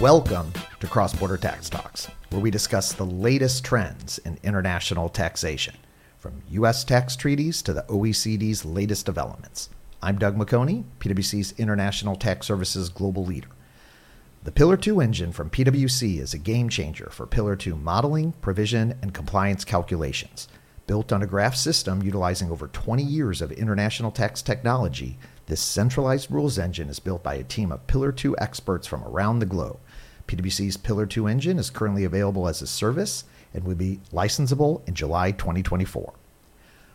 Welcome to Cross Border Tax Talks, where we discuss the latest trends in international taxation, from U.S. tax treaties to the OECD's latest developments. I'm Doug McHoney, PwC's International Tax Services Global Leader. The Pillar 2 engine from PwC is a game changer for Pillar 2 modeling, provision, and compliance calculations. Built on a graph system utilizing over 20 years of international tax technology, this centralized rules engine is built by a team of Pillar 2 experts from around the globe. PwC's Pillar 2 engine is currently available as a service and will be licensable in July 2024.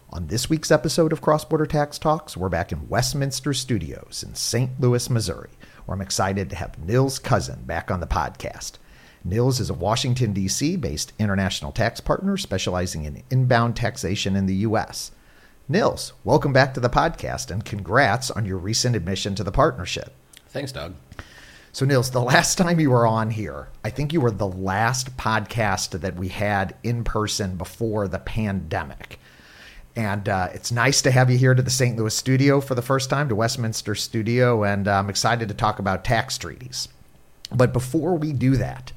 On this week's episode of Cross Border Tax Talks, we're back in Westminster Studios in St. Louis, Missouri, where I'm excited to have Nils Cousin back on the podcast. Nils is a Washington, D.C. based international tax partner specializing in inbound taxation in the U.S. Nils, welcome back to the podcast and congrats on your recent admission to the partnership. Thanks, Doug. So, Nils, the last time you were on here, I think you were the last podcast that we had in person before the pandemic. And uh, it's nice to have you here to the St. Louis studio for the first time, to Westminster studio, and I'm excited to talk about tax treaties. But before we do that,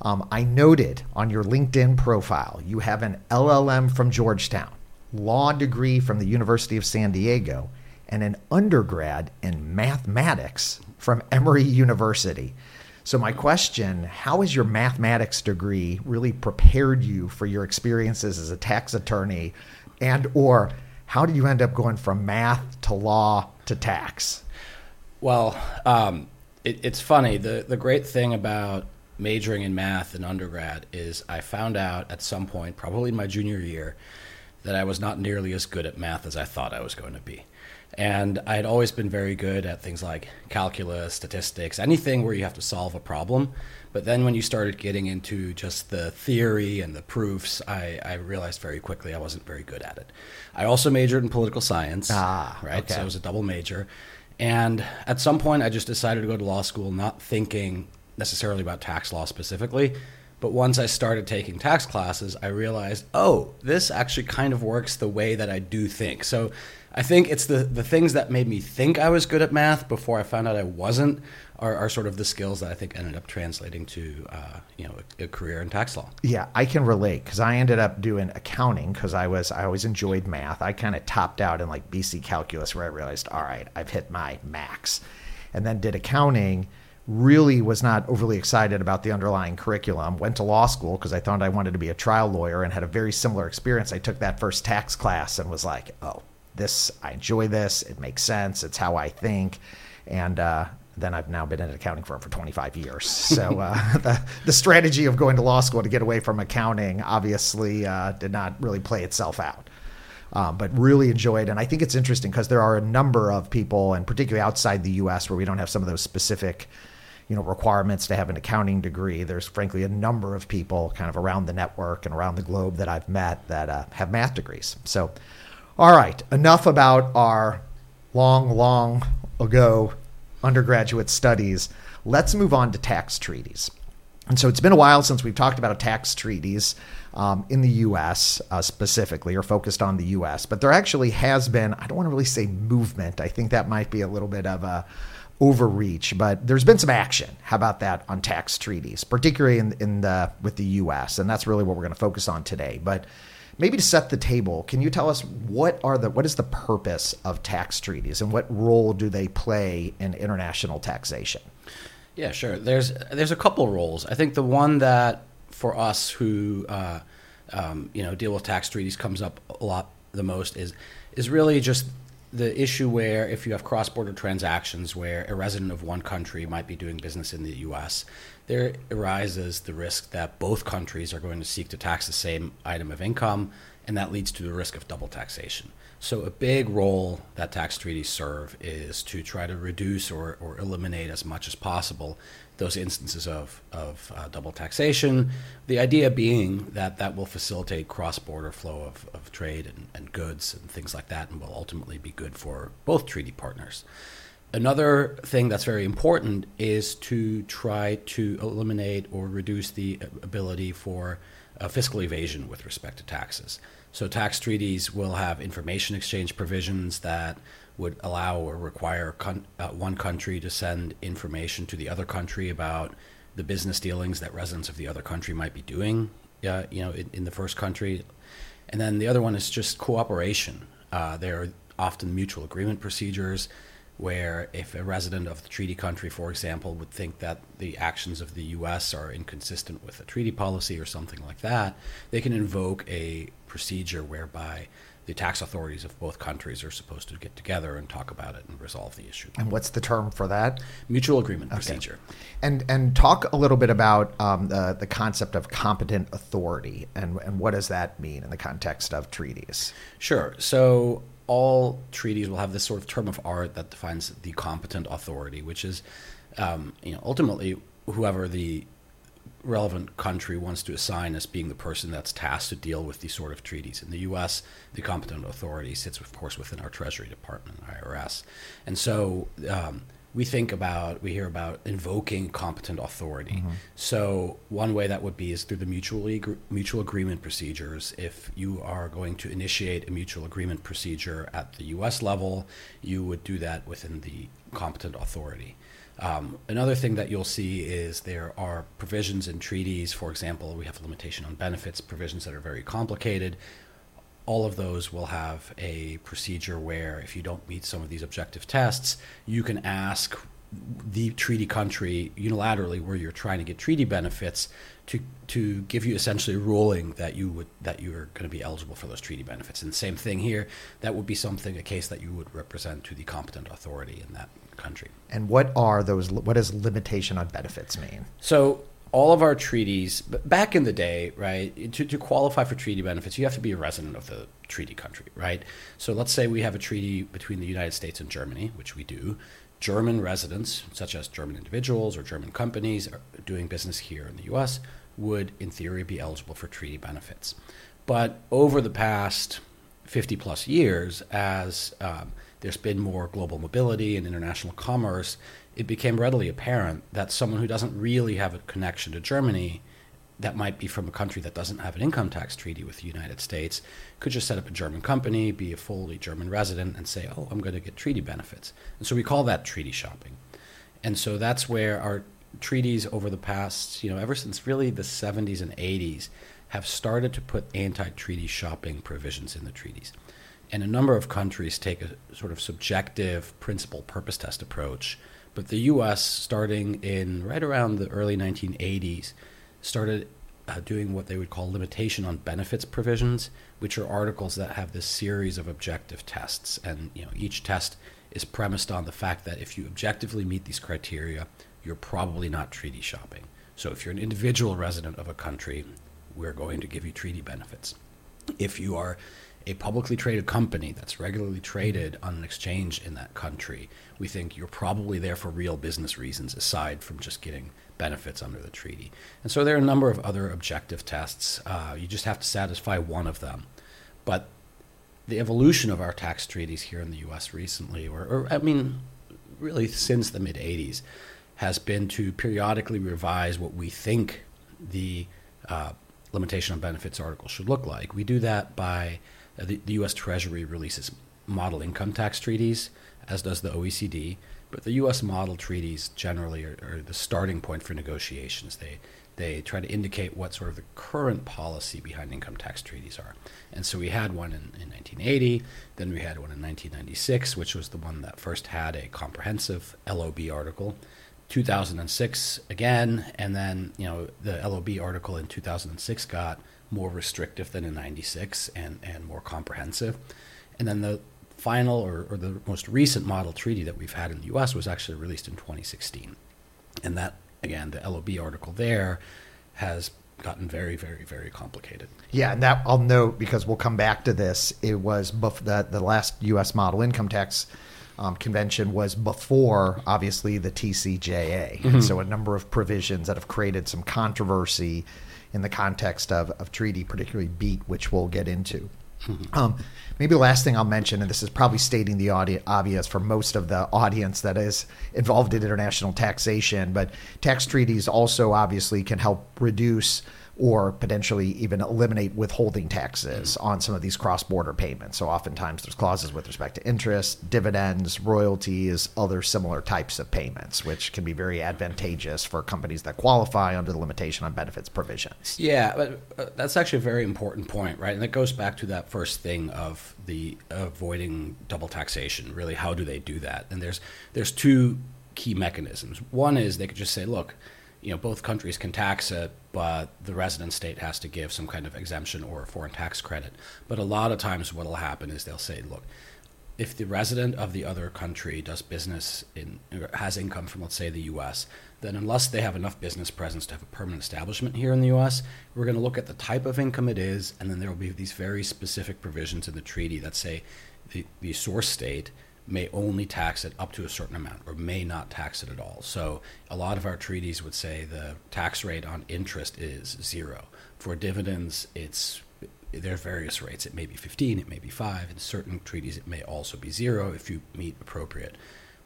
um, I noted on your LinkedIn profile you have an LLM from Georgetown, law degree from the University of San Diego, and an undergrad in mathematics from Emory University. So my question, how has your mathematics degree really prepared you for your experiences as a tax attorney and or how did you end up going from math to law to tax? Well, um, it, it's funny. The the great thing about majoring in math in undergrad is I found out at some point, probably in my junior year, that I was not nearly as good at math as I thought I was going to be. And I had always been very good at things like calculus, statistics, anything where you have to solve a problem. But then when you started getting into just the theory and the proofs, I, I realized very quickly I wasn't very good at it. I also majored in political science, Ah, right? okay. So it was a double major. And at some point, I just decided to go to law school, not thinking necessarily about tax law specifically. But once I started taking tax classes, I realized, oh, this actually kind of works the way that I do think. So I think it's the, the things that made me think I was good at math before I found out I wasn't are, are sort of the skills that I think ended up translating to uh, you know a, a career in tax law. Yeah, I can relate because I ended up doing accounting because I was I always enjoyed math. I kind of topped out in like BC calculus where I realized, all right, I've hit my max, and then did accounting. Really was not overly excited about the underlying curriculum. Went to law school because I thought I wanted to be a trial lawyer and had a very similar experience. I took that first tax class and was like, oh, this I enjoy this. It makes sense. It's how I think, and uh, then I've now been in an accounting firm for 25 years. So uh, the, the strategy of going to law school to get away from accounting obviously uh, did not really play itself out. Um, but really enjoyed, and I think it's interesting because there are a number of people, and particularly outside the U.S., where we don't have some of those specific, you know, requirements to have an accounting degree. There's frankly a number of people kind of around the network and around the globe that I've met that uh, have math degrees. So, all right, enough about our long, long ago undergraduate studies. Let's move on to tax treaties. And so it's been a while since we've talked about tax treaties um, in the U.S. Uh, specifically, or focused on the U.S. But there actually has been, I don't want to really say movement. I think that might be a little bit of a overreach, but there's been some action. How about that on tax treaties, particularly in, in the with the U.S. And that's really what we're going to focus on today. But maybe to set the table, can you tell us what are the what is the purpose of tax treaties and what role do they play in international taxation? Yeah, sure. There's there's a couple roles. I think the one that for us who uh, um, you know deal with tax treaties comes up a lot the most is is really just the issue where if you have cross-border transactions where a resident of one country might be doing business in the U.S., there arises the risk that both countries are going to seek to tax the same item of income, and that leads to the risk of double taxation. So, a big role that tax treaties serve is to try to reduce or, or eliminate as much as possible those instances of, of uh, double taxation. The idea being that that will facilitate cross border flow of, of trade and, and goods and things like that, and will ultimately be good for both treaty partners. Another thing that's very important is to try to eliminate or reduce the ability for uh, fiscal evasion with respect to taxes. So, tax treaties will have information exchange provisions that would allow or require con- uh, one country to send information to the other country about the business dealings that residents of the other country might be doing, uh, you know, in, in, the first country. And then the other one is just cooperation. Uh, there are often mutual agreement procedures where if a resident of the treaty country, for example, would think that the actions of the U.S. are inconsistent with a treaty policy or something like that, they can invoke a procedure whereby the tax authorities of both countries are supposed to get together and talk about it and resolve the issue. And what's the term for that? Mutual agreement okay. procedure. And and talk a little bit about um, the the concept of competent authority and and what does that mean in the context of treaties? Sure. So all treaties will have this sort of term of art that defines the competent authority, which is, um, you know, ultimately whoever the relevant country wants to assign as being the person that's tasked to deal with these sort of treaties. In the U.S., the competent authority sits, of course, within our Treasury Department, IRS, and so um, we think about, we hear about invoking competent authority. Mm-hmm. So one way that would be is through the mutually mutual agreement procedures. If you are going to initiate a mutual agreement procedure at the U.S. level, you would do that within the competent authority. Um, another thing that you'll see is there are provisions in treaties. For example, we have a limitation on benefits provisions that are very complicated. All of those will have a procedure where, if you don't meet some of these objective tests, you can ask the treaty country unilaterally, where you're trying to get treaty benefits, to to give you essentially a ruling that you would that you're going to be eligible for those treaty benefits. And same thing here, that would be something a case that you would represent to the competent authority in that country. And what are those? What does limitation on benefits mean? So all of our treaties back in the day, right? To, to qualify for treaty benefits, you have to be a resident of the treaty country, right? So let's say we have a treaty between the United States and Germany, which we do. German residents, such as German individuals or German companies doing business here in the U.S., would, in theory, be eligible for treaty benefits. But over the past 50 plus years, as um, there's been more global mobility and international commerce, it became readily apparent that someone who doesn't really have a connection to Germany, that might be from a country that doesn't have an income tax treaty with the United States, could just set up a German company, be a fully German resident, and say, oh, I'm going to get treaty benefits. And so we call that treaty shopping. And so that's where our treaties over the past, you know, ever since really the 70s and 80s, have started to put anti treaty shopping provisions in the treaties and a number of countries take a sort of subjective principle purpose test approach. But the U.S., starting in right around the early 1980s, started uh, doing what they would call limitation on benefits provisions, which are articles that have this series of objective tests, and you know each test is premised on the fact that if you objectively meet these criteria, you're probably not treaty shopping. So if you're an individual resident of a country, we're going to give you treaty benefits. If you are a publicly traded company that's regularly traded on an exchange in that country, we think you're probably there for real business reasons aside from just getting benefits under the treaty. And so there are a number of other objective tests. Uh, you just have to satisfy one of them. But the evolution of our tax treaties here in the U.S. recently, or, or I mean, really since the mid 80s, has been to periodically revise what we think the uh, limitation on benefits article should look like. We do that by Uh, the, the U.S. Treasury releases model income tax treaties, as does the OECD. But the U.S. model treaties generally are, are, the starting point for negotiations. They they try to indicate what sort of the current policy behind income tax treaties are. And so we had one in, in 1980, then we had one in 1996, which was the one that first had a comprehensive LOB article. 2006 again, and then you know the LOB article in 2006 got more restrictive than in 96 and, and more comprehensive. And then the final or, or the most recent model treaty that we've had in the US was actually released in 2016. And that, again, the LOB article there has gotten very, very, very complicated. Yeah, and that I'll note because we'll come back to this. It was bef- the, the last U.S. model income tax um, convention was before, obviously, the TCJA. Mm-hmm. And so a number of provisions that have created some controversy in the context of, of treaty, particularly BEAT, which we'll get into. Mm-hmm. Um, maybe the last thing I'll mention, and this is probably stating the obvious for most of the audience that is involved in international taxation, but tax treaties also obviously can help reduce or potentially even eliminate withholding taxes on some of these cross border payments. So, oftentimes there's clauses with respect to interest, dividends, royalties, other similar types of payments, which can be very advantageous for companies that qualify under the limitation on benefits provisions. Yeah, but uh, that's actually a very important point, right? And it goes back to that first thing of the avoiding double taxation. Really, how do they do that? And there's there's two key mechanisms. One is they could just say, look, you know, both countries can tax it, but the resident state has to give some kind of exemption or a foreign tax credit. But a lot of times, what will happen is they'll say, look, if the resident of the other country does business in has income from let's say the US, then unless they have enough business presence to have a permanent establishment here in the US, we're going to look at the type of income it is and then there will be these very specific provisions in the treaty that say the, the source state may only tax it up to a certain amount or may not tax it at all. So a lot of our treaties would say the tax rate on interest is zero. For dividends, it's there are various rates. It may be 15, it may be 5. In certain treaties, it may also be zero if you meet appropriate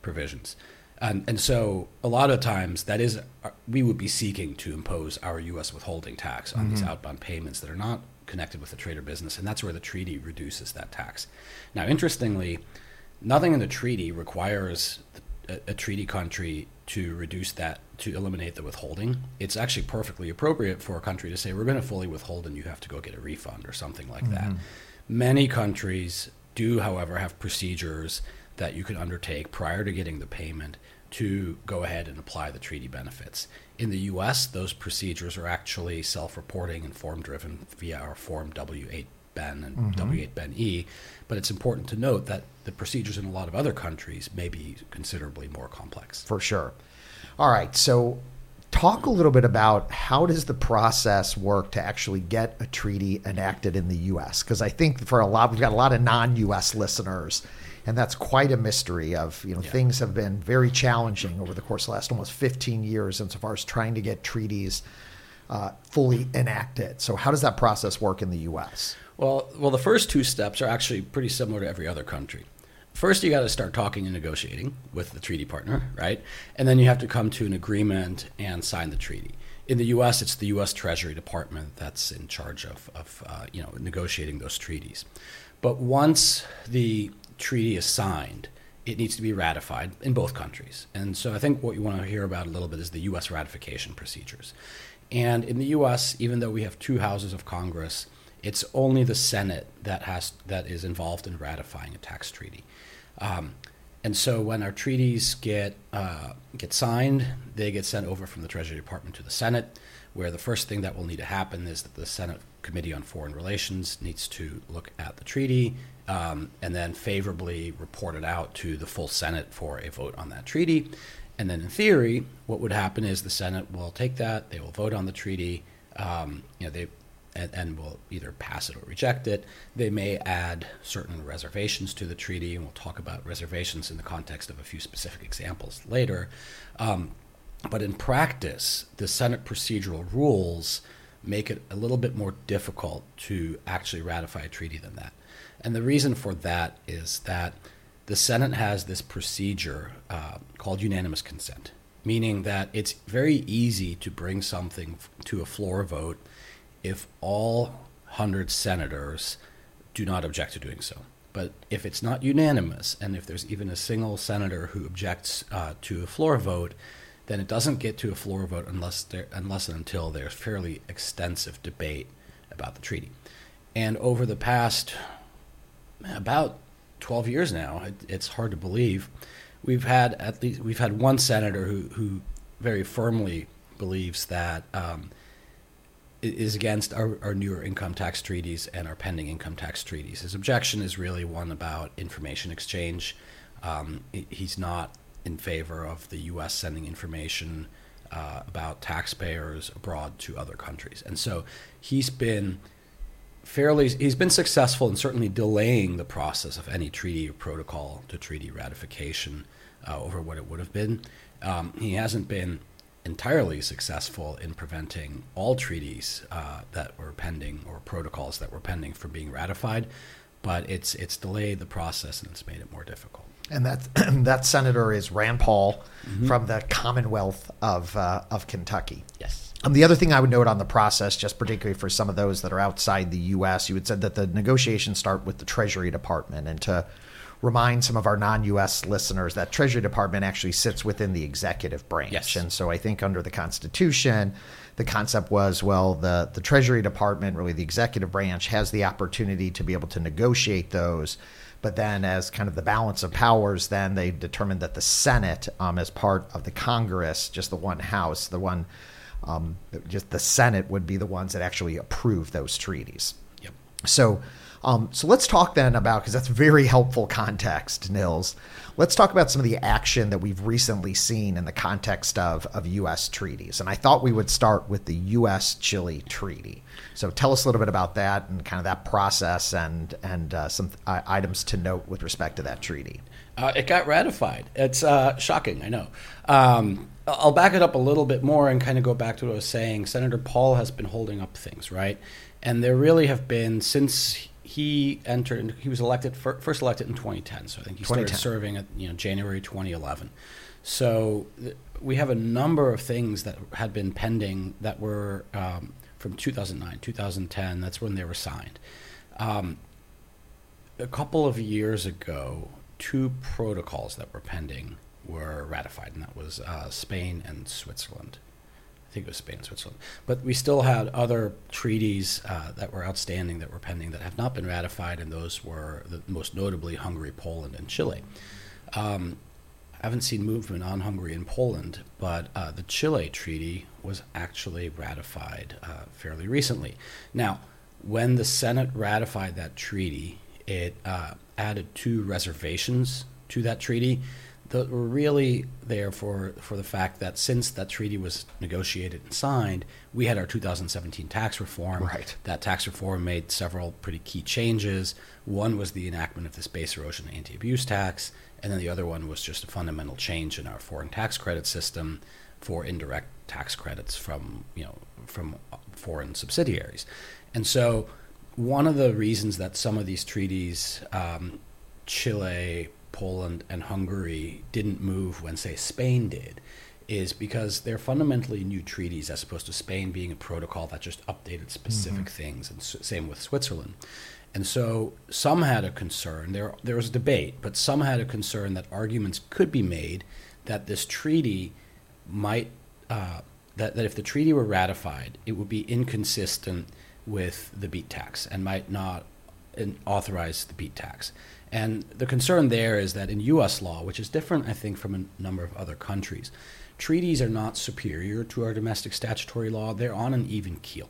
provisions. And, and so a lot of times that is uh, we would be seeking to impose our U.S. withholding tax on mm-hmm. these outbound payments that are not connected with the trade or business, and that's where the treaty reduces that tax. Now, interestingly, nothing in the treaty requires a, a treaty country to reduce that to eliminate the withholding. It's actually perfectly appropriate for a country to say we're going to fully withhold and you have to go get a refund or something like mm-hmm. that. Many countries do, however, have procedures that you can undertake prior to getting the payment to go ahead and apply the treaty benefits. In the US, those procedures are actually self reporting and form driven via our Form W 8 Ben and mm-hmm. W 8 Ben E. But it's important to note that the procedures in a lot of other countries may be considerably more complex. For sure. All right. So, talk a little bit about how does the process work to actually get a treaty enacted in the U.S. Because I think for a lot, we've got a lot of non-U.S. listeners, and that's quite a mystery. Of you know, yeah. things have been very challenging over the course of the last almost 15 years insofar as trying to get treaties uh, fully enacted. So, how does that process work in the U.S.? Well, well, the first two steps are actually pretty similar to every other country. First, you got to start talking and negotiating with the treaty partner, right? And then you have to come to an agreement and sign the treaty. In the U.S., it's the U.S. Treasury Department that's in charge of, of uh, you know negotiating those treaties. But once the treaty is signed, it needs to be ratified in both countries. And so I think what you want to hear about a little bit is the U.S. ratification procedures. And in the U.S., even though we have two houses of Congress, it's only the Senate that has that is involved in ratifying a tax treaty. Um, and so when our treaties get uh, get signed, they get sent over from the Treasury Department to the Senate, where the first thing that will need to happen is that the Senate Committee on Foreign Relations needs to look at the treaty um, and then favorably report it out to the full Senate for a vote on that treaty. And then in theory, what would happen is the Senate will take that, they will vote on the treaty. Um, you know, they and, and, will either pass it or reject it. They may add certain reservations to the treaty, and we'll talk about reservations in the context of a few specific examples later. Um, but in practice, the Senate procedural rules make it a little bit more difficult to actually ratify a treaty than that. And the reason for that is that the Senate has this procedure uh, called unanimous consent, meaning that it's very easy to bring something to a floor vote if all 100 senators do not object to doing so. But if it's not unanimous, and if there's even a single senator who objects uh, to a floor vote, then it doesn't get to a floor vote unless there, unless and until there's fairly extensive debate about the treaty. And over the past about 12 years now, it, it's hard to believe, we've had at least we've had one senator who who very firmly believes that um, is against our, our newer income tax treaties and our pending income tax treaties. His objection is really one about information exchange. Um, he's not in favor of the U.S. sending information uh, about taxpayers abroad to other countries, and so he's been fairly he's been successful in certainly delaying the process of any treaty or protocol to treaty ratification uh, over what it would have been. Um, he hasn't been entirely successful in preventing all treaties uh, that were pending or protocols that were pending from being ratified, but it's it's delayed the process and it's made it more difficult. And that that senator is Rand Paul mm-hmm. from the Commonwealth of uh, of Kentucky. Yes. Um, the other thing I would note on the process, just particularly for some of those that are outside the U.S., you had said that the negotiations start with the Treasury Department, and to remind some of our non-U.S. listeners that Treasury Department actually sits within the executive branch, Yes. and so I think under the Constitution, the concept was well, the the Treasury Department, really the executive branch, has the opportunity to be able to negotiate those. But then, as kind of the balance of powers, then they determined that the Senate, um, as part of the Congress, just the one House, the one, um, just the Senate would be the ones that actually approve those treaties. Yep. So, um, so let's talk then about because that's very helpful context, Nils. Let's talk about some of the action that we've recently seen in the context of of U.S. treaties, and I thought we would start with the U.S. Chile treaty. So, tell us a little bit about that and kind of that process and and uh, some uh, items to note with respect to that treaty. Uh, it got ratified. It's uh, shocking, I know. Um, I'll back it up a little bit more and kind of go back to what I was saying. Senator Paul has been holding up things, right? And there really have been since he entered. He was elected fir- first elected in 2010, so I think he started serving at you know January 2011. So th- we have a number of things that had been pending that were um, from 2009, 2010. That's when they were signed. Um, a couple of years ago, two protocols that were pending were ratified, and that was uh, Spain and Switzerland. Think it was Spain and Switzerland. But we still had other treaties uh, that were outstanding that were pending that have not been ratified, and those were the, most notably Hungary, Poland, and Chile. Um, I haven't seen movement on Hungary and Poland, but uh, the Chile treaty was actually ratified uh, fairly recently. Now, when the Senate ratified that treaty, it uh, added two reservations to that treaty that were really there for, for the fact that since that treaty was negotiated and signed, we had our 2017 tax reform. Right. That tax reform made several pretty key changes. One was the enactment of this base erosion anti abuse tax, and then the other one was just a fundamental change in our foreign tax credit system for indirect tax credits from you know from foreign subsidiaries. And so, one of the reasons that some of these treaties, um, Chile, Poland, and Hungary, didn't move when, say, Spain did, is because they're fundamentally new treaties as opposed to Spain being a protocol that just updated specific things, and s- same with Switzerland. And so some had a concern, there, there was debate, but some had a concern that arguments could be made that this treaty might, uh, that, that if the treaty were ratified, it would be inconsistent with the BEAT tax and might not authorize the BEAT tax. And the concern there is that in U.S. law, which is different, I think, from a number of other countries, treaties are not superior to our domestic statutory law. They're on an even keel,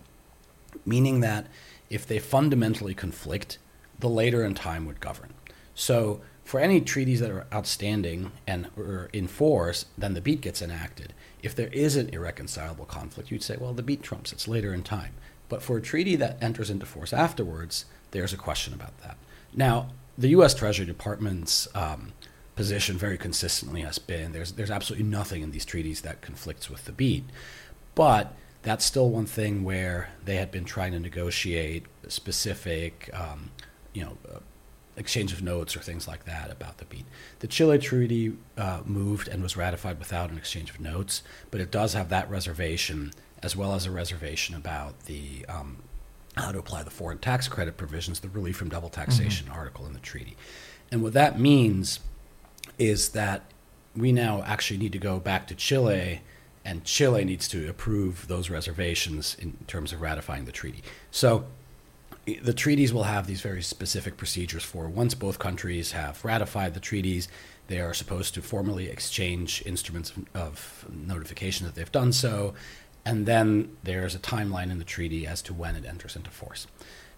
meaning that if they fundamentally conflict, the later in time would govern. So for any treaties that are outstanding and are in force, then the BEAT gets enacted. If there is an irreconcilable conflict, you'd say, well, the BEAT trumps, it's later in time. But for a treaty that enters into force afterwards, there's a question about that. Now, the U.S. Treasury Department's um, position very consistently has been there's, there's absolutely nothing in these treaties that conflicts with the BEAT. But that's still one thing where they had been trying to negotiate specific, um, you know, uh, exchange of notes or things like that about the BEAT. The Chile Treaty uh, moved and was ratified without an exchange of notes, but it does have that reservation as well as a reservation about the um, how to apply the foreign tax credit provisions, the relief from double mm-hmm. taxation article in the treaty. And what that means is that we now actually need to go back to Chile, and Chile needs to approve those reservations in terms of ratifying the treaty. So the treaties will have these very specific procedures for once both countries have ratified the treaties, they are supposed to formally exchange instruments of- of notification that they've done so, and then there's a timeline in the treaty as to when it enters into force.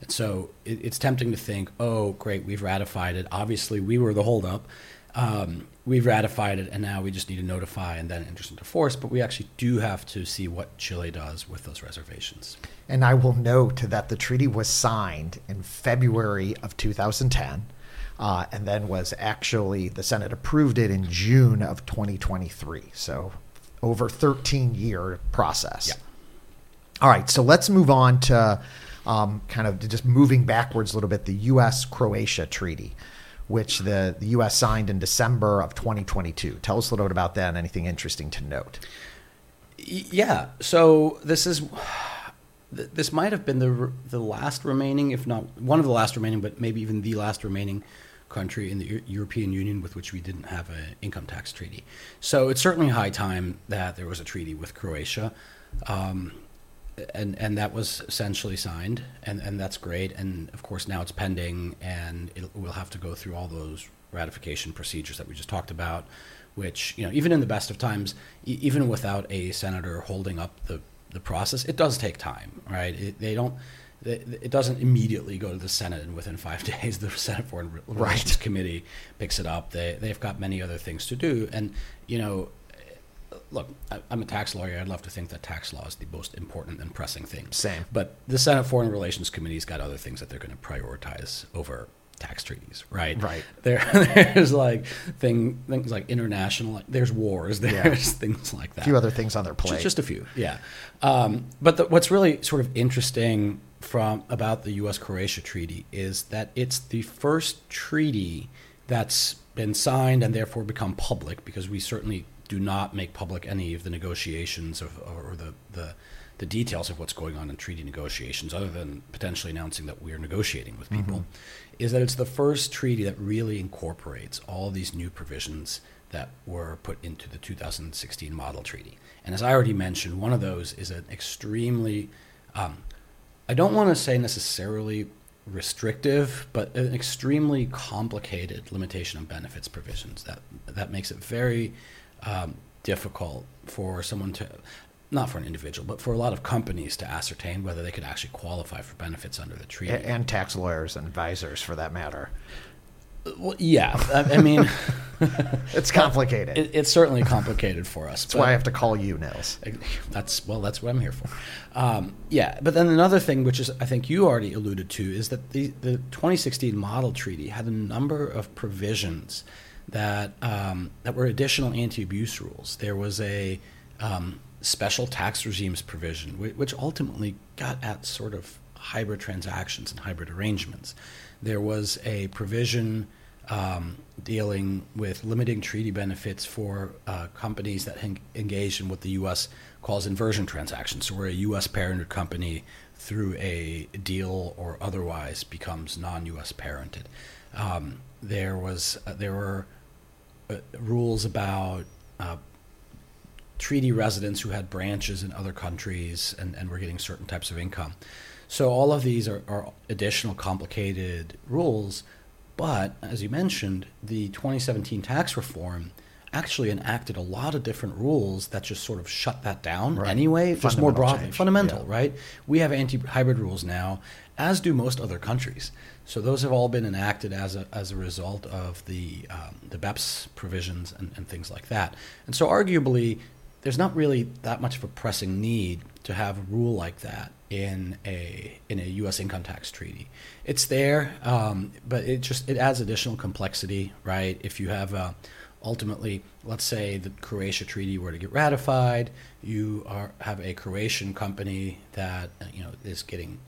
And so it, it's tempting to think, oh, great, we've ratified it. Obviously, we were the holdup. Um, we've ratified it, and now we just need to notify, and then it enters into force. But we actually do have to see what Chile does with those reservations. And I will note that the treaty was signed in February of 2010, uh, and then was actually the Senate approved it in June of 2023. So over 13 year process. Yeah. All right, so let's move on to um, kind of just moving backwards a little bit. The U.S. Croatia treaty, which the, the U.S. signed in December of 2022. Tell us a little bit about that and anything interesting to note. Yeah. So this is this might have been the the last remaining, if not one of the last remaining, but maybe even the last remaining country in the European Union with which we didn't have an income tax treaty. So it's certainly high time that there was a treaty with Croatia. Um, and and that was essentially signed, and, and that's great. And of course, now it's pending, and we'll have to go through all those ratification procedures that we just talked about. Which you know, even in the best of times, e- even without a senator holding up the the process, it does take time, right? It, they don't. It doesn't immediately go to the Senate, and within five days, the Senate Foreign Relations right. Committee picks it up. They they've got many other things to do, and you know, look, I, am a tax lawyer. I'd love to think that tax law is the most important and pressing thing. Same. But the Senate Foreign Relations Committee's got other things that they're going to prioritize over tax treaties, right? Right. There, there's like thing, things like international. There's wars. There's yeah. things like that. A few other things on their plate. Just, just a few, yeah. Um, but the, what's really sort of interesting from about the U.S. Croatia treaty is that it's the first treaty that's been signed and therefore become public because we certainly do not make public any of the negotiations of, or the, the, the details of what's going on in treaty negotiations, other than potentially announcing that we are negotiating with people, mm-hmm. is that it's the first treaty that really incorporates all these new provisions that were put into the 2016 model treaty. And as I already mentioned, one of those is an extremely, um, I don't want to say necessarily restrictive, but an extremely complicated limitation on benefits provisions that that makes it very um, difficult for someone to, not for an individual, but for a lot of companies to ascertain whether they could actually qualify for benefits under the treaty. And tax lawyers and advisors, for that matter. Well, yeah, I, I mean, it's complicated. It, it's certainly complicated for us. That's why I have to call you, Nils. That's well, that's what I'm here for. Um, yeah, but then another thing, which is I think you already alluded to, is that the the 2016 model treaty had a number of provisions that um, that were additional anti-abuse rules. There was a um, special tax regimes provision, which ultimately got at sort of hybrid transactions and hybrid arrangements. There was a provision um, dealing with limiting treaty benefits for uh, companies that en- engage in what the U.S. calls inversion transactions. So, where a U.S. parented company, through a deal or otherwise, becomes non-U.S. parented. Um, there was uh, there were uh, rules about uh, treaty residents who had branches in other countries and, and were getting certain types of income. So all of these are, are additional complicated rules. But as you mentioned, the 2017 tax reform actually enacted a lot of different rules that just sort of shut that down right. anyway, just more broadly, change. fundamental, yeah. right? We have anti-hybrid rules now, as do most other countries. So those have all been enacted as a, as a result of the, um, the BEPS provisions and, and things like that. And so arguably, there's not really that much of a pressing need to have a rule like that in a in a U.S. income tax treaty. It's there, um, but it just it adds additional complexity, right? If you have a, ultimately, let's say the Croatia treaty were to get ratified, you are have a Croatian company that you know is getting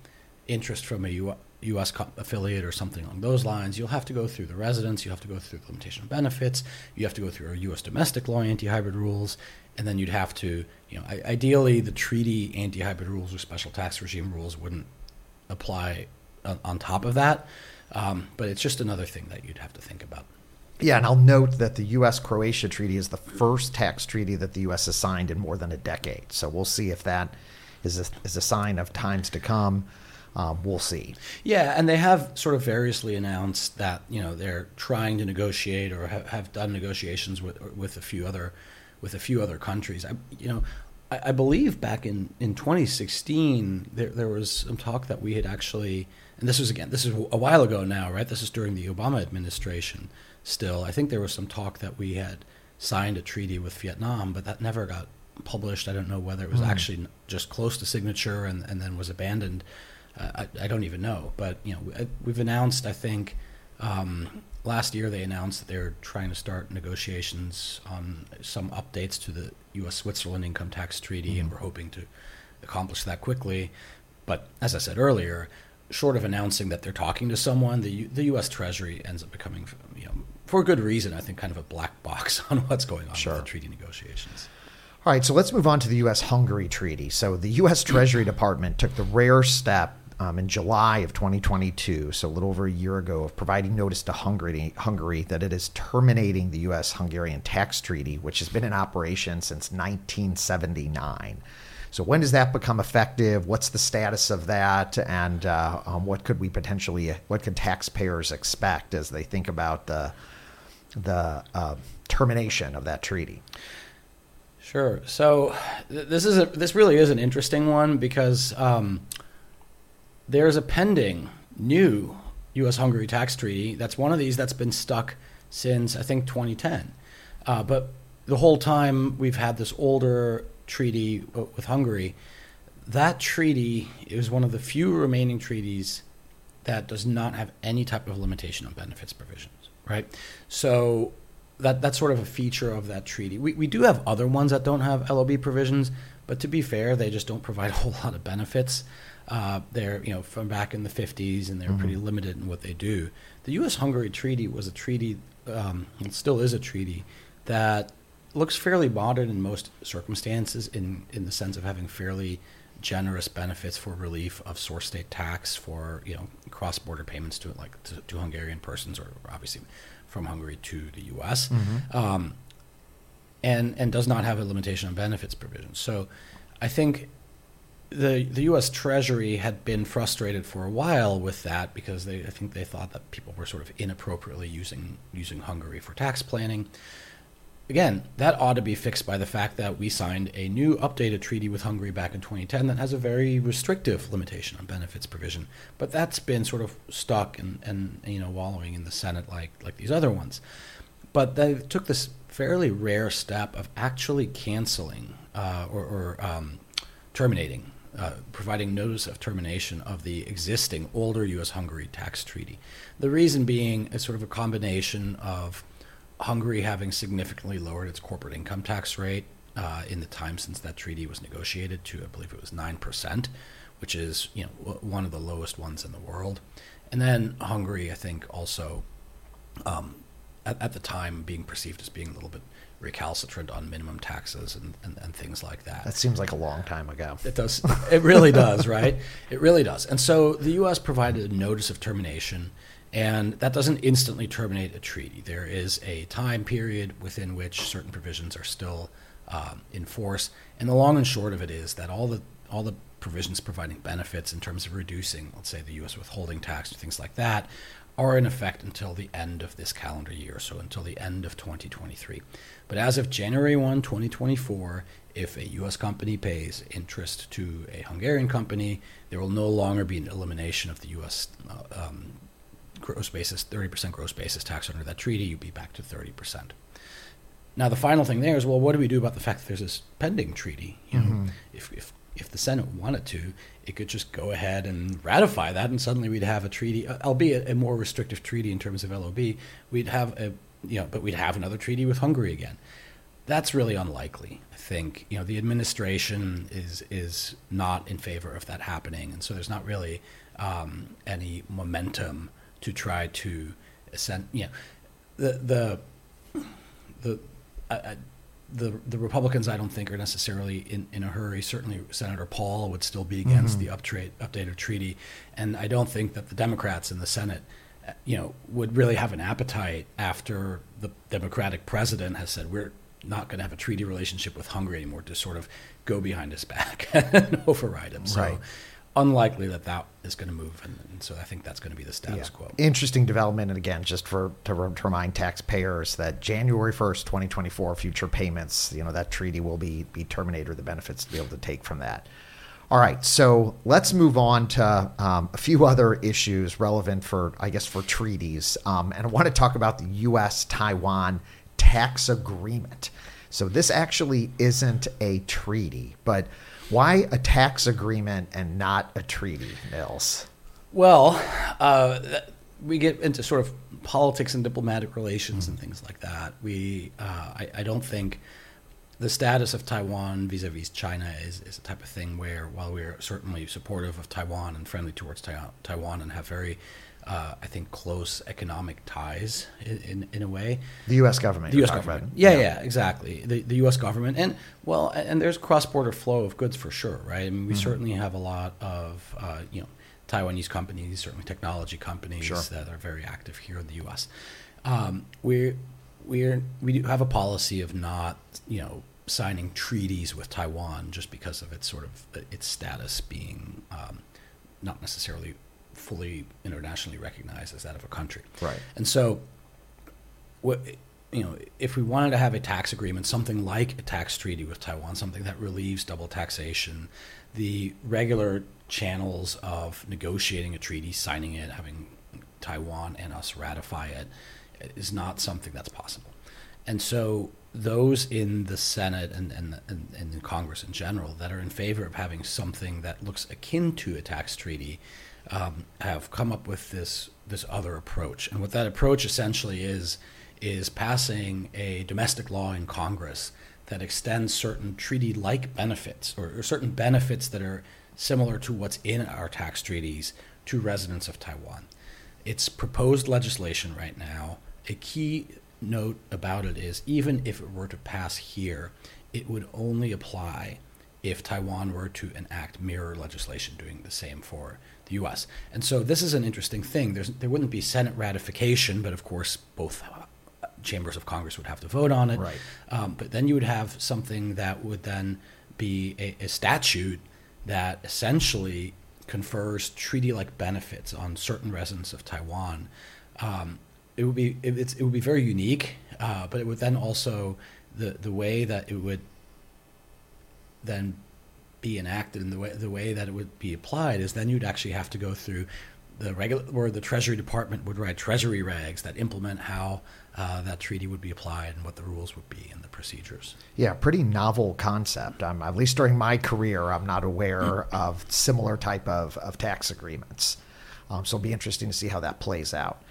interest from a U, U.S. affiliate or something along those lines, you'll have to go through the residence, you have to go through the limitation of benefits, you have to go through our U.S. domestic law anti-hybrid rules, and then you'd have to, you know, ideally the treaty anti-hybrid rules or special tax regime rules wouldn't apply on, on top of that, um, but it's just another thing that you'd have to think about. Yeah, and I'll note that the U.S. Croatia treaty is the first tax treaty that the U.S. has signed in more than a decade. So we'll see if that is a, is a sign of times to come um, we'll see. Yeah, and they have sort of variously announced that you know they're trying to negotiate or have, have done negotiations with with a few other with a few other countries. I, you know, I, I believe back in in 2016 there there was some talk that we had actually, and this was again this is a while ago now, right? This is during the Obama administration. Still, I think there was some talk that we had signed a treaty with Vietnam, but that never got published. I don't know whether it was mm. actually just close to signature and, and then was abandoned. I, I, don't even know. But you know, we've announced. I think um, last year they announced that they're trying to start negotiations on some updates to the U.S. Switzerland income tax treaty, mm-hmm. and we're hoping to accomplish that quickly. But as I said earlier, short of announcing that they're talking to someone, the the U.S. Treasury ends up becoming, you know, for good reason, I think, kind of a black box on what's going on sure. with the treaty negotiations. All right, so let's move on to the U.S. Hungary Treaty. So the U.S. Treasury Department took the rare step um, in July of 2022, so a little over a year ago, of providing notice to Hungary, Hungary that it is terminating the U.S. Hungarian tax treaty, which has been in operation since 1979. So when does that become effective? What's the status of that, and uh, um, what could we potentially, what could taxpayers expect as they think about the the uh, termination of that treaty? Sure. So th- this is a, this really is an interesting one because um, there's a pending new U.S. Hungary tax treaty. That's one of these that's been stuck since I think 2010. Uh, but the whole time we've had this older treaty with Hungary. That treaty is one of the few remaining treaties that does not have any type of limitation on benefits provisions. Right. So that that's sort of a feature of that treaty. We we do have other ones that don't have LOB provisions, but to be fair, they just don't provide a whole lot of benefits. Uh, they're you know from back in the 50s, and they're mm-hmm. pretty limited in what they do. The U.S.-Hungary treaty was a treaty, um, it still is a treaty that looks fairly modern in most circumstances, in in the sense of having fairly generous benefits for relief of source state tax for you know cross-border payments to like to, to Hungarian persons or obviously from Hungary to the U.S. Mm-hmm. Um, and and does not have a limitation on benefits provisions. So, I think the the U.S. Treasury had been frustrated for a while with that because they I think they thought that people were sort of inappropriately using using Hungary for tax planning. Again, that ought to be fixed by the fact that we signed a new updated treaty with Hungary back in 2010 that has a very restrictive limitation on benefits provision. But that's been sort of stuck and, and you know wallowing in the Senate like like these other ones. But they took this fairly rare step of actually canceling uh, or, or um, terminating, uh, providing notice of termination of the existing older U.S. Hungary tax treaty. The reason being is sort of a combination of Hungary having significantly lowered its corporate income tax rate uh, in the time since that treaty was negotiated to, I believe it was 9%, which is you know one of the lowest ones in the world. And then Hungary, I think, also um, at, at, the time being perceived as being a little bit recalcitrant on minimum taxes and, and, and, things like that. That seems like a long time ago. It does. It really does, right? It really does. And so the U.S. provided a notice of termination and that doesn't instantly terminate a treaty. There is a time period within which certain provisions are still um, in force. And the long and short of it is that all the all the provisions providing benefits in terms of reducing, let's say, the U.S. withholding tax or things like that, are in effect until the end of this calendar year, so until the end of 2023. But as of January 1, 2024, if a U.S. company pays interest to a Hungarian company, there will no longer be an elimination of the U.S. Uh, um, gross basis, 30% gross basis tax under that treaty, you'd be back to 30%. Now, the final thing there is, well, what do we do about the fact that there's this pending treaty? You know, mm-hmm. if, if, if the Senate wanted to, it could just go ahead and ratify that, and suddenly we'd have a treaty, uh, albeit a more restrictive treaty in terms of LOB. We'd have a, you know, but we'd have another treaty with Hungary again. That's really unlikely. I think you know the administration is is not in favor of that happening, and so there's not really um, any momentum to try to ascend. You know, the the the. Uh, the the Republicans, I don't think, are necessarily in, in a hurry. Certainly, Senator Paul would still be against mm-hmm. the uptrade, updated treaty, and I don't think that the Democrats in the Senate, uh, you know, would really have an appetite after the Democratic president has said we're not going to have a treaty relationship with Hungary anymore to sort of go behind his back and override him. So. Unlikely that that is going to move, and, and, so I think that's going to be the status yeah. quo. Interesting development, and again, just for to, to remind taxpayers that January first, twenty twenty four, future payments, you know, that treaty will be be terminated, or the benefits to be able to take from that. All right, so let's move on to um, a few other issues relevant for, I guess, for treaties, um, and I want to talk about the U.S. Taiwan tax agreement. So this actually isn't a treaty, but why a tax agreement and not a treaty, Nils? Well, uh, we get into sort of politics and diplomatic relations mm-hmm. and things like that. We, uh, I, I, don't think the status of Taiwan vis-a-vis China is, is a type of thing where, while we're certainly supportive of Taiwan and friendly towards Taiwan and have very uh, I think, close economic ties in, in, in, a way. The U.S. government. The U.S. government. Yeah, yeah, yeah, exactly. The, the U.S. government. And, well, and there's cross border flow of goods for sure, right? I mean, we mm-hmm. certainly have a lot of, uh, you know, Taiwanese companies, certainly technology companies sure. that are very active here in the U.S. Um, we're, we're, we do have a policy of not, you know, signing treaties with Taiwan just because of its sort of its status being um, not necessarily fully internationally recognized as that of a country. Right. And so, what you know, if we wanted to have a tax agreement, something like a tax treaty with Taiwan, something that relieves double taxation, the regular channels of negotiating a treaty, signing it, having Taiwan and us ratify it, is not something that's possible. And so those in the Senate and, and, and, and in Congress in general that are in favor of having something that looks akin to a tax treaty um, have come up with this this other approach. And what that approach essentially is is passing a domestic law in Congress that extends certain treaty-like benefits or, or certain benefits that are similar to what's in our tax treaties to residents of Taiwan. It's proposed legislation right now. A key note about it is even if it were to pass here, it would only apply if Taiwan were to enact mirror legislation doing the same for U.S. And so this is an interesting thing. There's, there wouldn't be Senate ratification, but of course both uh, chambers of Congress would have to vote on it. Right. Um, but then you would have something that would then be a, a statute that essentially confers treaty-like benefits on certain residents of Taiwan. Um, it would be it, it would be very unique, uh, but it would then also the the way that it would then be enacted and the way the way that it would be applied is then you'd actually have to go through the regular where the Treasury Department would write Treasury regs that implement how uh, that treaty would be applied and what the rules would be and the procedures. Yeah, pretty novel concept. Um, at least during my career, I'm not aware mm-hmm. of similar type of, of tax agreements. Um, so it'll be interesting to see how that plays out.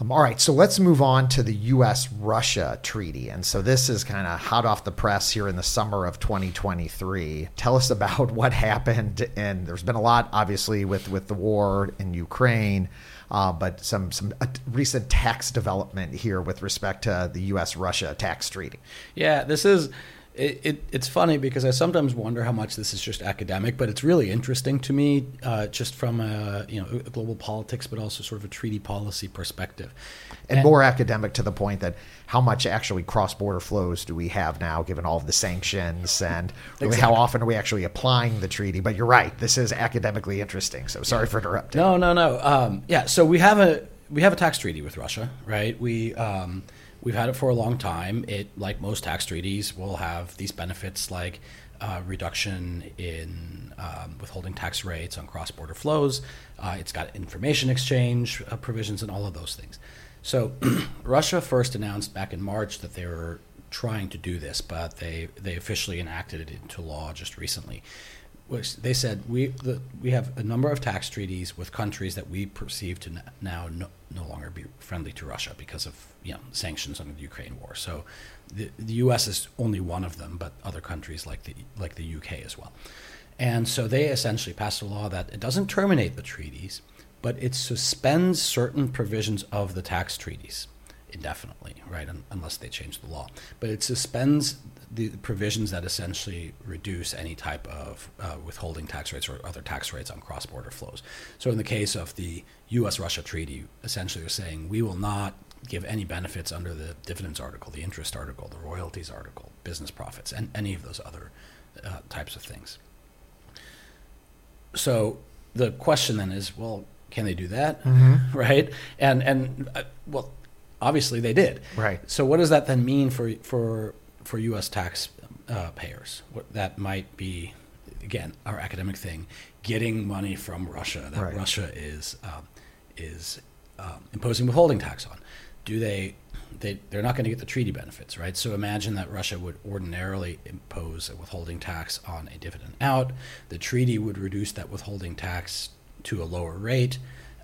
Um, all right, so let's move on to the U.S. Russia treaty. And so this is kind of hot off the press here in the summer of 2023. Tell us about what happened. And there's been a lot, obviously, with, with the war in Ukraine, uh, but some, some uh, recent tax development here with respect to the U.S. Russia tax treaty. Yeah, this is it, it, it's funny because I sometimes wonder how much this is just academic, but it's really interesting to me, uh, just from a you know a global politics, but also sort of a treaty policy perspective, and, and more academic to the point that how much actually cross-border flows do we have now, given all of the sanctions, and exactly. how often are we actually applying the treaty? But you're right, this is academically interesting. So sorry for interrupting. No, no, no. Um, yeah, so we have a we have a tax treaty with Russia, right? We um, We've had it for a long time. It, like most tax treaties, will have these benefits like uh, reduction in um, withholding tax rates on cross border flows. Uh, it's got information exchange uh, provisions and all of those things. So, Russia first announced back in March that they were trying to do this, but they, they officially enacted it into law just recently which they said we the, we have a number of tax treaties with countries that we perceive to now no, no longer be friendly to Russia because of you know sanctions under the Ukraine war. So the, the U.S. is only one of them, but other countries like the like the UK as well. And so they essentially passed a law that it doesn't terminate the treaties, but it suspends certain provisions of the tax treaties indefinitely, right? Un- unless they change the law, but it suspends the provisions that essentially reduce any type of uh, withholding tax rates or other tax rates on cross border flows. So, in the case of the US Russia treaty, essentially they're saying we will not give any benefits under the dividends article, the interest article, the royalties article, business profits, and any of those other uh, types of things. So, the question then is well, can they do that? Mm-hmm. Right? And, and uh, well, obviously they did. Right. So, what does that then mean for, for for U.S. tax uh, payers. What that might be, again, our academic thing, getting money from Russia that right. Russia is um, is um, imposing withholding tax on. Do they? They, they're not going to get the treaty benefits, right? So imagine that Russia would ordinarily impose a withholding tax on a dividend out. The treaty would reduce that withholding tax to a lower rate.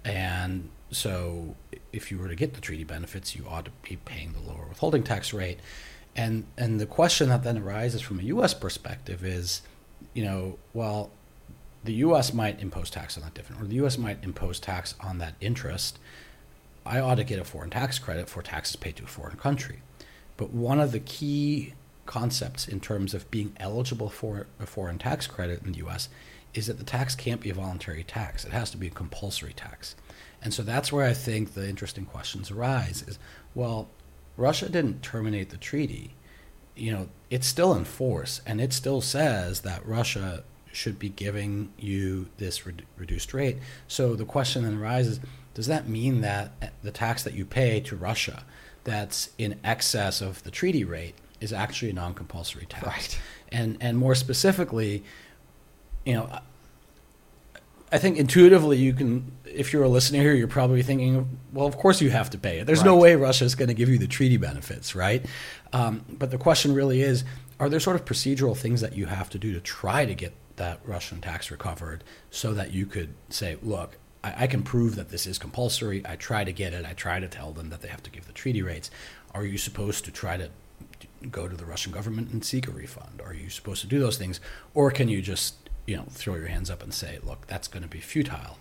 And so if you were to get the treaty benefits, you ought to be paying the lower withholding tax rate. And and the question that then arises from a U.S. perspective is, you know, well, the U.S. might impose tax on that dividend, or the U.S. might impose tax on that interest. I ought to get a foreign tax credit for taxes paid to a foreign country. But one of the key concepts in terms of being eligible for a foreign tax credit in the U.S. is that the tax can't be a voluntary tax; it has to be a compulsory tax. And so that's where I think the interesting questions arise: is well, Russia didn't terminate the treaty. You know, it's still in force, and it still says that Russia should be giving you this re- reduced rate. So the question then arises does that mean that the tax that you pay to Russia that's in excess of the treaty rate is actually a non compulsory tax? Right. And, and more specifically, you know, I think intuitively you can, if you're a listener here, you're probably thinking, well, of course you have to pay it. There's right. no way Russia is going to give you the treaty benefits, right? Um, but the question really is, are there sort of procedural things that you have to do to try to get that Russian tax recovered so that you could say, look, I, I, can prove that this is compulsory. I try to get it. I try to tell them that they have to give the treaty rates. Are you supposed to try to go to the Russian government and seek a refund? Are you supposed to do those things? Or can you just, you know, throw your hands up and say, look, that's going to be futile.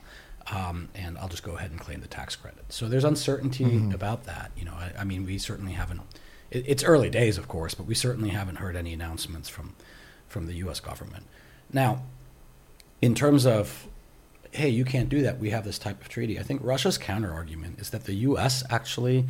Um, and I'll just go ahead and claim the tax credit. So there's uncertainty mm-hmm. about that. You know, I, I mean, we certainly haven't. It, it's early days, of course, but we certainly haven't heard any announcements from from the U.S. government. Now, in terms of, hey, you can't do that, we have this type of treaty, I think Russia's counter argument is that the U.S. actually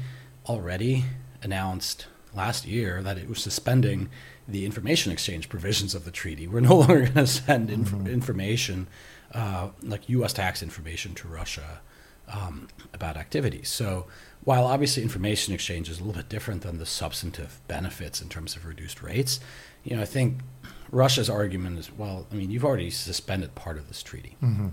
already announced last year that it was suspending the information exchange provisions of the treaty. We're no longer going to send inf- mm-hmm. information, uh, like U.S. tax information, to Russia um, about activities. So while obviously information exchange is a little bit different than the substantive benefits in terms of reduced rates, you know, I think Russia's argument is, well, I mean, you've already suspended part of this treaty. Mm-hmm.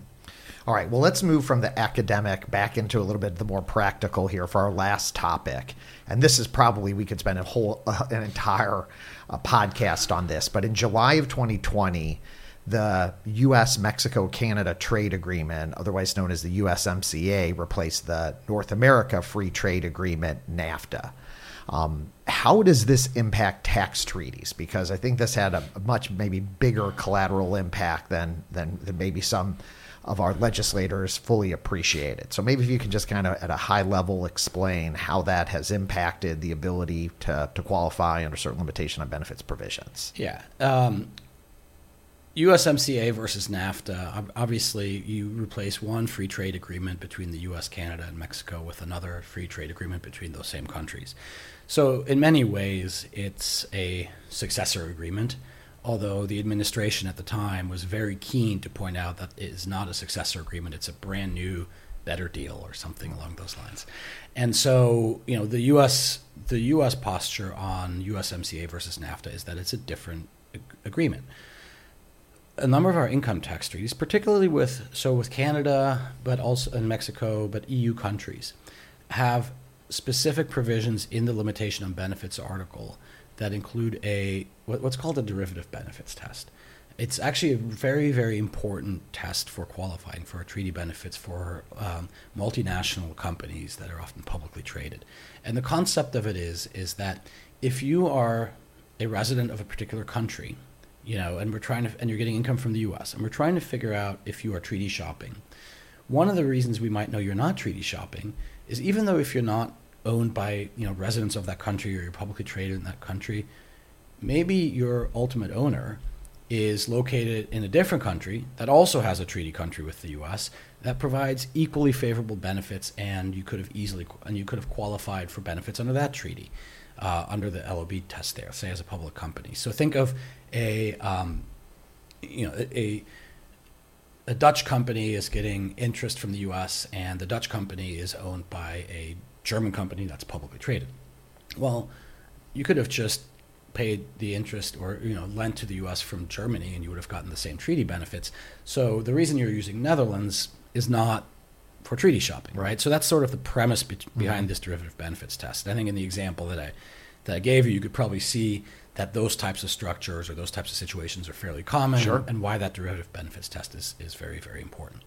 All right. Well, let's move from the academic back into a little bit the more practical here for our last topic. And this is probably we could spend a whole uh, an entire uh, podcast on this. But in July of 2020, the U.S. Mexico Canada Trade Agreement, otherwise known as the USMCA, replaced the North America Free Trade Agreement (NAFTA). Um, how does this impact tax treaties? Because I think this had a, much maybe bigger collateral impact than, than, than maybe some of our legislators fully appreciate it. So maybe if you can just kind of at a high level explain how that has impacted the ability to, to qualify under certain limitation on benefits provisions. Yeah. Um, USMCA versus NAFTA, obviously, you replace one free trade agreement between the US, Canada, and Mexico with another free trade agreement between those same countries. So, in many ways, it's a successor agreement, although the administration at the time was very keen to point out that it is not a successor agreement, it's a brand new, better deal or something along those lines. And so, you know, the US the US posture on USMCA versus NAFTA is that it's a different ag- agreement. A number of our income tax treaties, particularly with so with Canada, but also in Mexico, but EU countries, have specific provisions in the limitation on benefits article that include a what's called a derivative benefits test. It's actually a very, very important test for qualifying for treaty benefits for um, multinational companies that are often publicly traded. And the concept of it is is that if you are a resident of a particular country, you know, and we're trying to, and you're getting income from the U.S., and we're trying to figure out if you are treaty shopping. One of the reasons we might know you're not treaty shopping is even though if you're not owned by you know residents of that country or you're publicly traded in that country, maybe your ultimate owner is located in a different country that also has a treaty country with the U.S. that provides equally favorable benefits, and you could have easily and you could have qualified for benefits under that treaty, uh, under the LOB test there, say as a public company. So think of a um, you know a a Dutch company is getting interest from the U.S. and the Dutch company is owned by a German company that's publicly traded. Well, you could have just paid the interest or you know lent to the U.S. from Germany, and you would have gotten the same treaty benefits. So the reason you're using Netherlands is not for treaty shopping, right? So that's sort of the premise be- behind mm-hmm. this derivative benefits test. I think in the example that I that I gave you, you could probably see that those types of structures or those types of situations are fairly common, sure. and why that derivative benefits test is, is very, very important.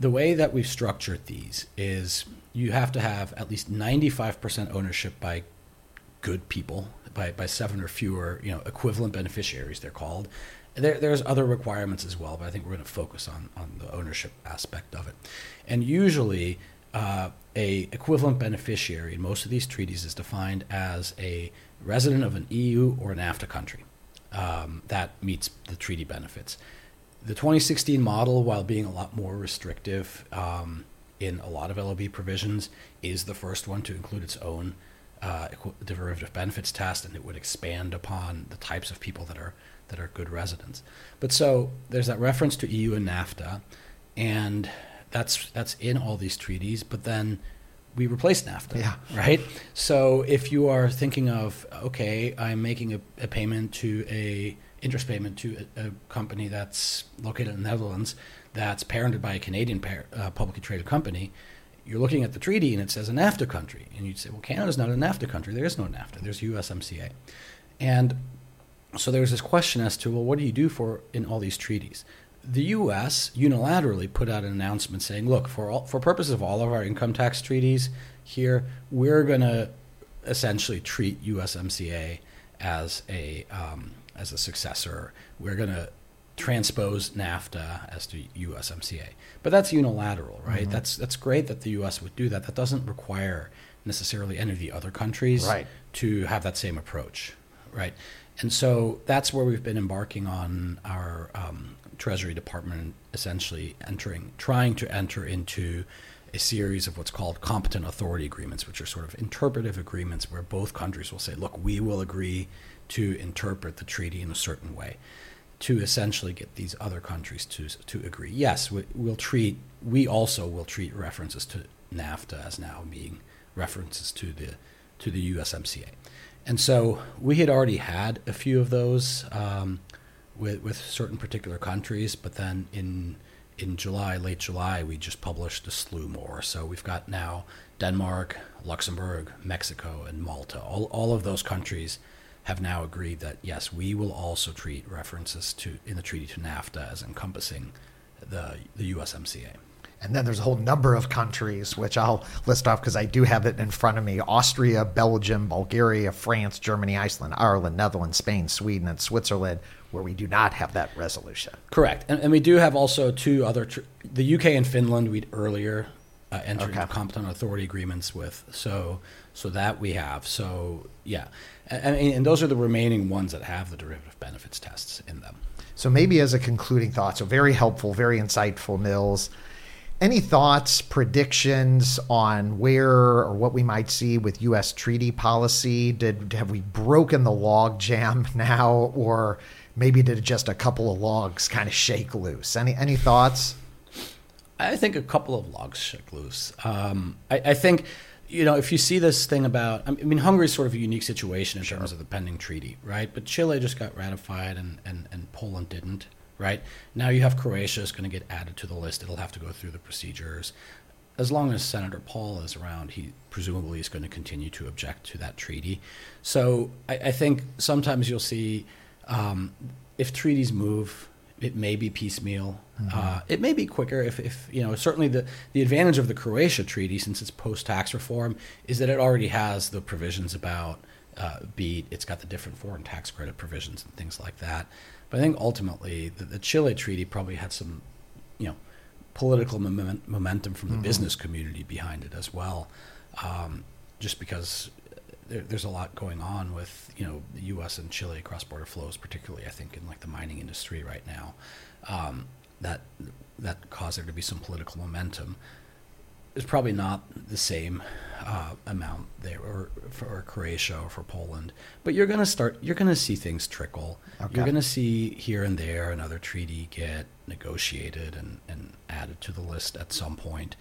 The way that we've structured these is you have to have at least 95% ownership by good people, by, by seven or fewer, you know, equivalent beneficiaries, they're called. There, there's other requirements as well, but I think we're going to focus on, on the ownership aspect of it. And usually, uh, a equivalent beneficiary in most of these treaties is defined as a resident of an EU or an NAFTA country um, that meets the treaty benefits. The 2016 model, while being a lot more restrictive um, in a lot of LOB provisions, is the first one to include its own uh, derivative benefits test, and it would expand upon the types of people that are that are good residents. But so there's that reference to EU and NAFTA, and that's that's in all these treaties. But then we replace NAFTA, yeah. right? So if you are thinking of okay, I'm making a, a payment to a interest payment to a, a, company that's located in the Netherlands that's parented by a Canadian par- uh, publicly traded company, you're looking at the treaty and it says a NAFTA country, and you'd say, well, Canada's not a NAFTA country. There is no NAFTA. There's USMCA, and so there's this question as to well, what do you do for in all these treaties? The U.S. unilaterally put out an announcement saying, look, for all, for purposes of all of our income tax treaties here, we're going to essentially treat USMCA as a um, as a successor. We're going to transpose NAFTA as to USMCA. But that's unilateral, right? Mm-hmm. That's that's great that the US would do that. That doesn't require necessarily any of the other countries right. to have that same approach, right? And so that's where we've been embarking on our um, Treasury Department essentially entering, trying to enter into a series of what's called competent authority agreements, which are sort of interpretive agreements where both countries will say, look, we will agree to interpret the treaty in a certain way to essentially get these other countries to to agree. Yes, we, will treat. We also will treat references to NAFTA as now being references to the to the USMCA, and so we had already had a few of those um, with with certain particular countries, but then in in July, late July, we just published a slew more. So we've got now Denmark, Luxembourg, Mexico, and Malta. All all of those countries have now agreed that yes, we will also treat references to in the treaty to NAFTA as encompassing the the USMCA. And then there's a whole number of countries, which I'll list off because I do have it in front of me Austria, Belgium, Bulgaria, France, Germany, Iceland, Ireland, Netherlands, Spain, Sweden, and Switzerland, where we do not have that resolution. Correct. And, and we do have also two other, tr- the UK and Finland, we'd earlier uh, entered okay. into competent authority agreements with. So, so that we have. So, yeah. And, and those are the remaining ones that have the derivative benefits tests in them. So maybe as a concluding thought, so very helpful, very insightful, Nils. Any thoughts, predictions on where or what we might see with U.S. treaty policy? Did have we broken the log jam now, or maybe did just a couple of logs kind of shake loose? Any any thoughts? I think a couple of logs shook loose. Um, I, I think you know, if you see this thing about, I mean, Hungary is sort of a unique situation in sure. terms of the pending treaty, right? But Chile just got ratified and, and, and Poland didn't, right? Now you have Croatia is going to get added to the list. It'll have to go through the procedures. As long as Senator Paul is around, he presumably is going to continue to object to that treaty. So I, I think sometimes you'll see um, if treaties move it may be piecemeal. Mm-hmm. Uh, it may be quicker if, if, you know. Certainly, the the advantage of the Croatia treaty, since it's post tax reform, is that it already has the provisions about uh, BEAT. It's got the different foreign tax credit provisions and things like that. But I think ultimately, the, the Chile treaty probably had some, you know, political moment, momentum from the mm-hmm. business community behind it as well, um, just because there, there's a lot going on with you know the U.S. and Chile cross-border flows, particularly I think in like the mining industry right now. Um, that that caused there to be some political momentum. It's probably not the same uh, amount there or for Croatia or for Poland, but you're going to start. You're going to see things trickle. Okay. You're going to see here and there another treaty get negotiated and, and added to the list at some point.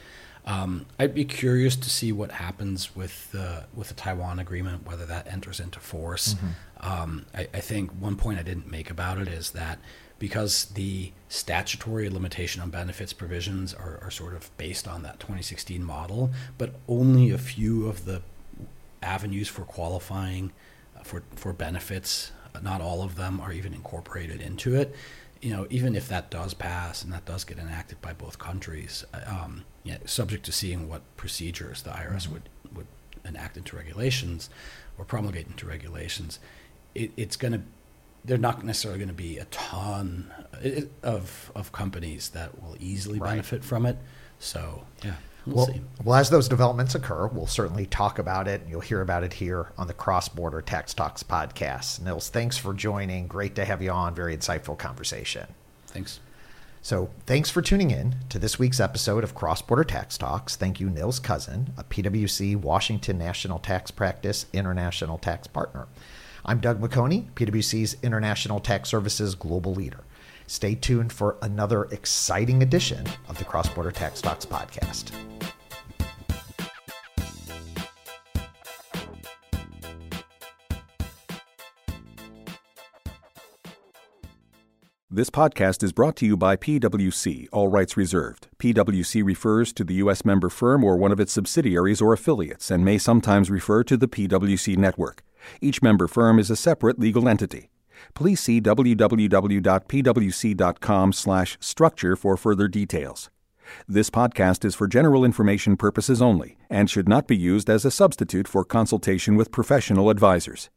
Um, I'd be curious to see what happens with the with the Taiwan agreement, whether that enters into force. Mm-hmm. Um, I, I, think one point I didn't make about it is that because the statutory limitation on benefits provisions are, are sort of based on that 2016 model, but only a few of the avenues for qualifying for for benefits, not all of them, are even incorporated into it you know, even if that does pass and that does get enacted by both countries, um, yeah, subject to seeing what procedures the IRS mm-hmm. would, would enact into regulations or promulgate into regulations, it, it's going to they're not necessarily going to be a ton uh, of of companies that will easily Right. benefit from it. So yeah, we'll, Well, see. well, as those developments occur, we'll certainly talk about it. and You'll hear about it here on the Cross Border Tax Talks podcast. Nils, thanks for joining. Great to have you on. Very insightful conversation. Thanks. So, thanks for tuning in to this week's episode of Cross Border Tax Talks. Thank you, Nils Cousin, a PwC Washington National Tax Practice International Tax Partner. I'm Doug McHoney, PwC's International Tax Services Global Leader. Stay tuned for another exciting edition of the Cross Border Tax Talks podcast. This podcast is brought to you by PwC, all rights reserved. PwC refers to the U.S. member firm or one of its subsidiaries or affiliates and may sometimes refer to the PwC network. Each member firm is a separate legal entity. Please see www.pwc.com/structure for further details. This podcast is for general information purposes only and should not be used as a substitute for consultation with professional advisors.